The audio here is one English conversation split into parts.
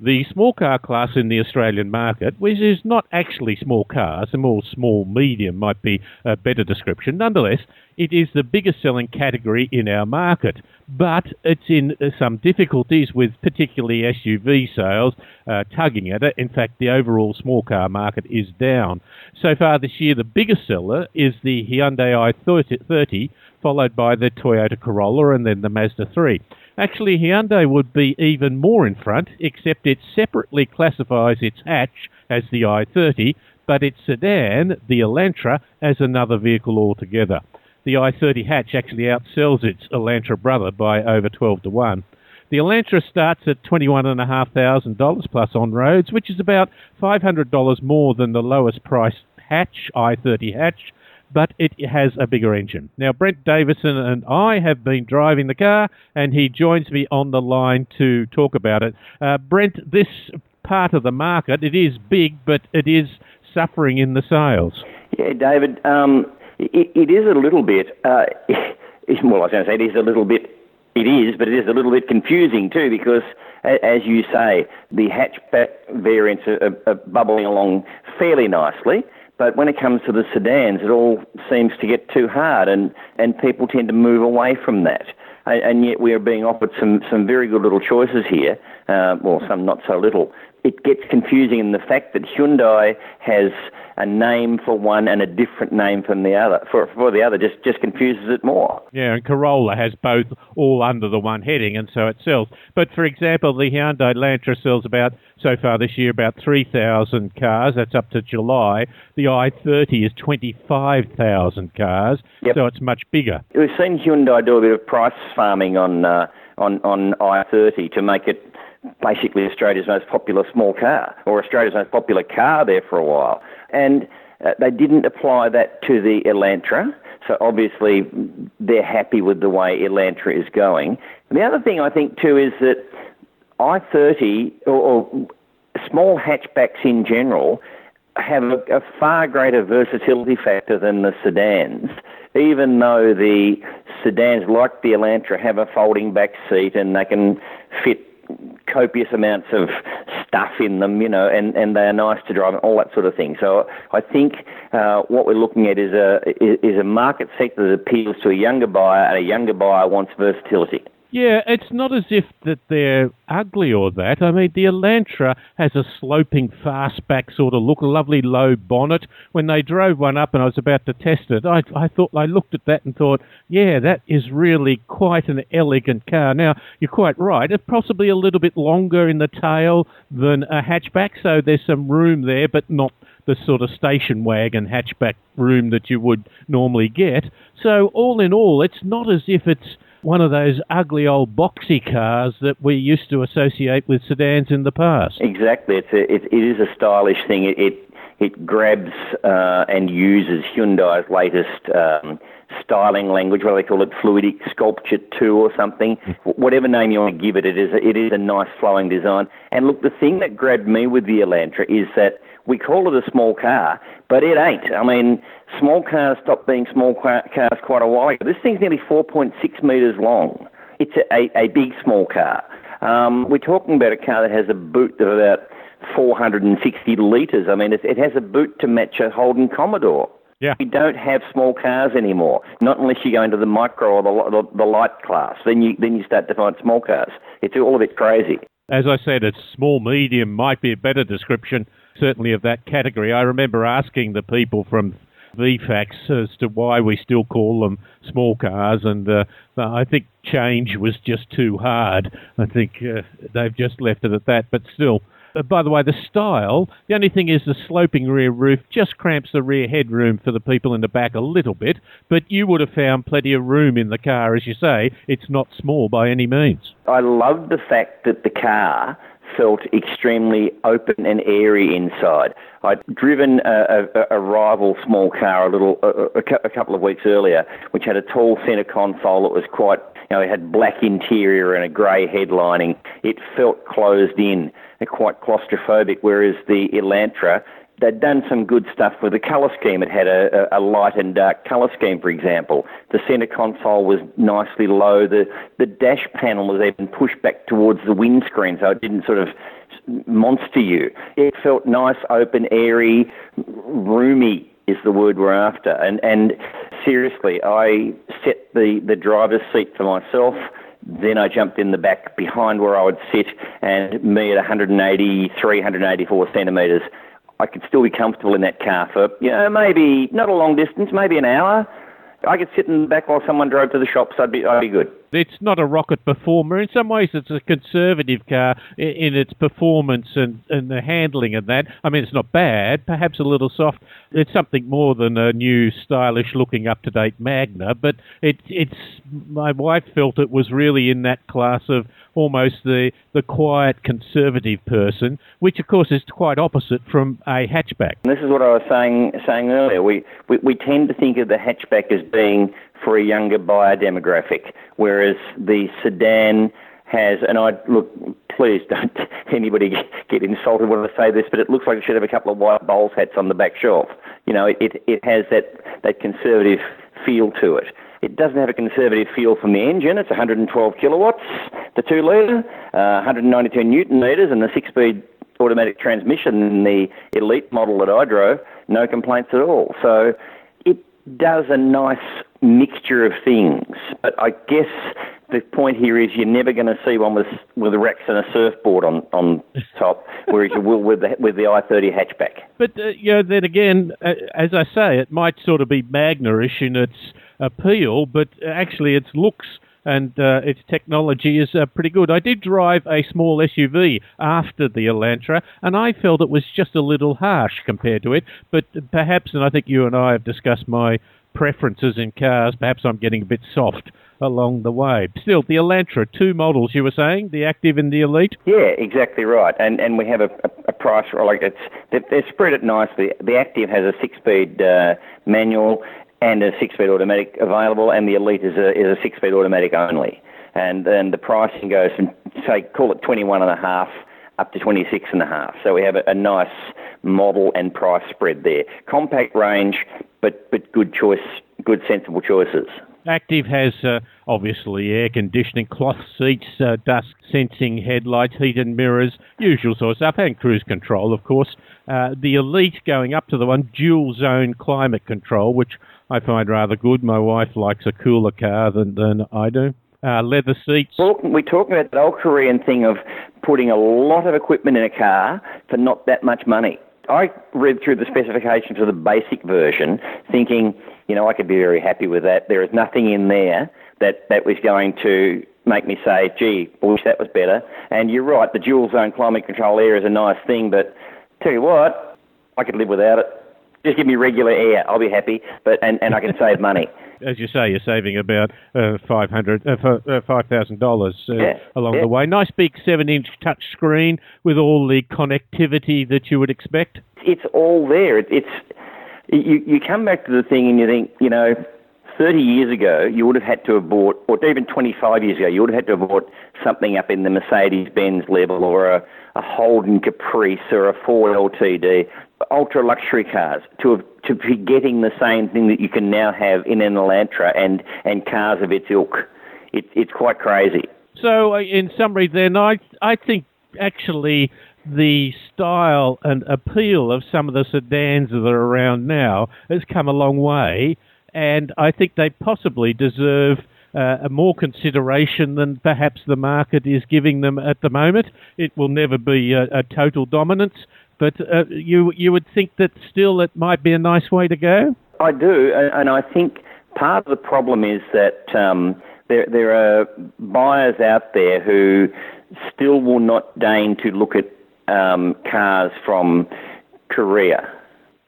the small car class in the Australian market, which is not actually small cars, a more small medium might be a better description. Nonetheless, it is the biggest selling category in our market, but it's in some difficulties with particularly SUV sales uh, tugging at it. In fact, the overall small car market is down. So far this year, the biggest seller is the Hyundai i30, followed by the Toyota Corolla and then the Mazda 3. Actually, Hyundai would be even more in front, except it separately classifies its hatch as the i30, but its sedan, the Elantra, as another vehicle altogether. The i30 hatch actually outsells its Elantra brother by over 12 to 1. The Elantra starts at $21,500 plus on roads, which is about $500 more than the lowest priced hatch, i30 hatch, but it has a bigger engine. Now, Brent Davison and I have been driving the car, and he joins me on the line to talk about it. Uh, Brent, this part of the market, it is big, but it is suffering in the sales. Yeah, David, um, it, it is a little bit, uh, well, I was going to say it is a little bit, it is, but it is a little bit confusing too because, as you say, the hatchback variants are, are bubbling along fairly nicely. But when it comes to the sedans, it all seems to get too hard, and, and people tend to move away from that. And, yet we are being offered some, some very good little choices here, uh, well, some not so little. It gets confusing in the fact that Hyundai has a name for one and a different name from the other for, for the other just just confuses it more. Yeah, and Corolla has both all under the one heading, and so it sells. But for example, the Hyundai Elantra sells about so far this year about 3,000 cars. That's up to July. The i30 is 25,000 cars, yep. so it's much bigger. We've seen Hyundai do a bit of price farming on uh, on on i30 to make it basically Australia's most popular small car, or Australia's most popular car there for a while. And uh, they didn't apply that to the Elantra, so obviously they're happy with the way Elantra is going. And the other thing I think too is that i30 or, or small hatchbacks in general have a, a, far greater versatility factor than the sedans, even though the sedans, like the Elantra, have a folding back seat and they can fit copious amounts of stuff in them, you know, and, and they are nice to drive and all that sort of thing. So I think uh, what we're looking at is a is a market sector that appeals to a younger buyer, and a younger buyer wants versatility. Yeah, it's not as if that they're ugly or that. I mean, the Elantra has a sloping fastback sort of look, a lovely low bonnet. When they drove one up and I was about to test it, I, I thought I looked at that and thought, yeah, that is really quite an elegant car. Now, you're quite right. It's possibly a little bit longer in the tail than a hatchback, so there's some room there, but not the sort of station wagon hatchback room that you would normally get. So all in all, it's not as if it's one of those ugly old boxy cars that we used to associate with sedans in the past. Exactly, it's a, it, it is a stylish thing. It it, it grabs uh, and uses Hyundai's latest. Um, styling language, what do they call it, fluidic sculpture two or something. Whatever name you want to give it, it is it is a nice flowing design. And look, the thing that grabbed me with the Elantra is that we call it a small car, but it ain't. I mean, small cars stopped being small cars quite a while ago. This thing's nearly 4.6 metres long. It's a, a, a big small car. Um, we're talking about a car that has a boot of about 460 litres. I mean, it, it has a boot to match a Holden Commodore. Yeah. We don't have small cars anymore. Not unless you go into the micro or the, the, the light class. Then you then you start to find small cars. It's all a bit crazy. As I said, it's small medium might be a better description certainly of that category. I remember asking the people from VFACTS as to why we still call them small cars, and uh, I think change was just too hard. I think uh, they've just left it at that, but still. Uh, by the way, the style, the only thing is the sloping rear roof just cramps the rear headroom for the people in the back a little bit, but you would have found plenty of room in the car, as you say. It's not small by any means. I love the fact that the car felt extremely open and airy inside. I'd driven a, a, a rival small car a little a, a, couple of weeks earlier, which had a tall centre console. It was quite, you know, it had black interior and a grey headlining. It felt closed in, quite claustrophobic. Whereas the Elantra they'd done some good stuff with the colour scheme. It had a, a, light and dark colour scheme, for example. The centre console was nicely low. The the dash panel was even pushed back towards the windscreen, so it didn't sort of monster you. It felt nice, open, airy, roomy is the word we're after. And and seriously, I set the, the driver's seat for myself. Then I jumped in the back behind where I would sit, and me at 180, 384 centimetres, I could still be comfortable in that car for, you know, maybe not a long distance, maybe an hour. I could sit in the back while someone drove to the shops. I'd be, I'd be good. It's not a rocket performer. In some ways, it's a conservative car in its performance and, and the handling of that. I mean, it's not bad, perhaps a little soft. It's something more than a new, stylish looking, up to date Magna, but it, it's, my wife felt it was really in that class of almost the, the quiet conservative person, which of course is quite opposite from a hatchback. And this is what I was saying, saying earlier. We, we, we tend to think of the hatchback as being for a younger buyer demographic, whereas the sedan has, and I look, please don't anybody get insulted when I say this, but it looks like it should have a couple of white bowls hats on the back shelf. You know, it, it has that, that conservative feel to it. It doesn't have a conservative feel from the engine. It's 112 kilowatts, the 2 litre, uh, 192 newton metres, and the 6 speed automatic transmission in the elite model that I drove, no complaints at all. So it does a nice mixture of things. But I guess the point here is you're never going to see one with with a Rex and a surfboard on on top, whereas you will with the with the i30 hatchback. But uh, you know, then again, uh, as I say, it might sort of be Magna-ish in its appeal, but actually its looks and uh, its technology is uh, pretty good. I did drive a small SUV after the Elantra, and I felt it was just a little harsh compared to it. But perhaps, and I think you and I have discussed my preferences in cars, perhaps I'm getting a bit soft along the way. Still, the Elantra, two models you were saying, the Active and the Elite? Yeah, exactly right. And and we have a, a, a price, like it's, they're spread it nicely. The Active has a six-speed uh, manual and a six-speed automatic available, and the Elite is a, is a six-speed automatic only. And then the pricing goes from, say, call it 21 and a half up to 26 and a half. So we have a, a nice model and price spread there. Compact range, but, but good choice, good sensible choices. Active has uh, obviously air conditioning, cloth seats, uh, dusk sensing headlights, heated mirrors, usual sort of stuff, and cruise control, of course. Uh, the Elite going up to the one dual zone climate control, which I find rather good. My wife likes a cooler car than, than I do. Uh, leather seats. Well, we're talking about that old Korean thing of putting a lot of equipment in a car for not that much money. I read through the specifications of the basic version, thinking, you know, I could be very happy with that. There is nothing in there that, that was going to make me say, gee, I wish that was better. And you're right, the dual zone climate control air is a nice thing, but tell you what, I could live without it. Just give me regular air, I'll be happy, but and, and I can save money. As you say, you're saving about uh, five hundred, uh, uh five thousand uh, dollars along yeah. the way. Nice big seven-inch touch screen with all the connectivity that you would expect. It's all there. It, it's you. You come back to the thing and you think, you know, 30 years ago, you would have had to have bought, or even 25 years ago, you would have had to have bought something up in the Mercedes Benz level or a, a Holden Caprice or a Ford LTD ultra luxury cars to have, to be getting the same thing that you can now have in an Elantra and and cars of its ilk. It, it's quite crazy. So, uh, in summary, then I I think actually the style and appeal of some of the sedans that are around now has come a long way, and I think they possibly deserve. Uh, more consideration than perhaps the market is giving them at the moment. It will never be a, a total dominance, but uh, you you would think that still it might be a nice way to go. I do, and I think part of the problem is that um, there there are buyers out there who still will not deign to look at um, cars from Korea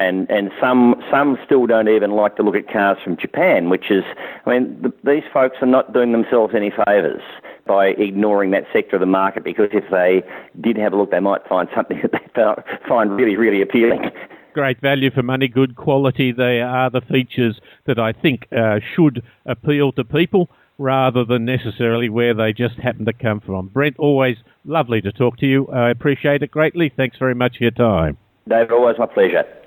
and and some some still don't even like to look at cars from Japan, which is, I mean, the, these folks are not doing themselves any favours by ignoring that sector of the market because if they did have a look, they might find something that they find really really appealing. Great value for money, good quality. They are the features that I think uh, should appeal to people rather than necessarily where they just happen to come from. Brent, always lovely to talk to you. I appreciate it greatly. Thanks very much for your time. David, always my pleasure.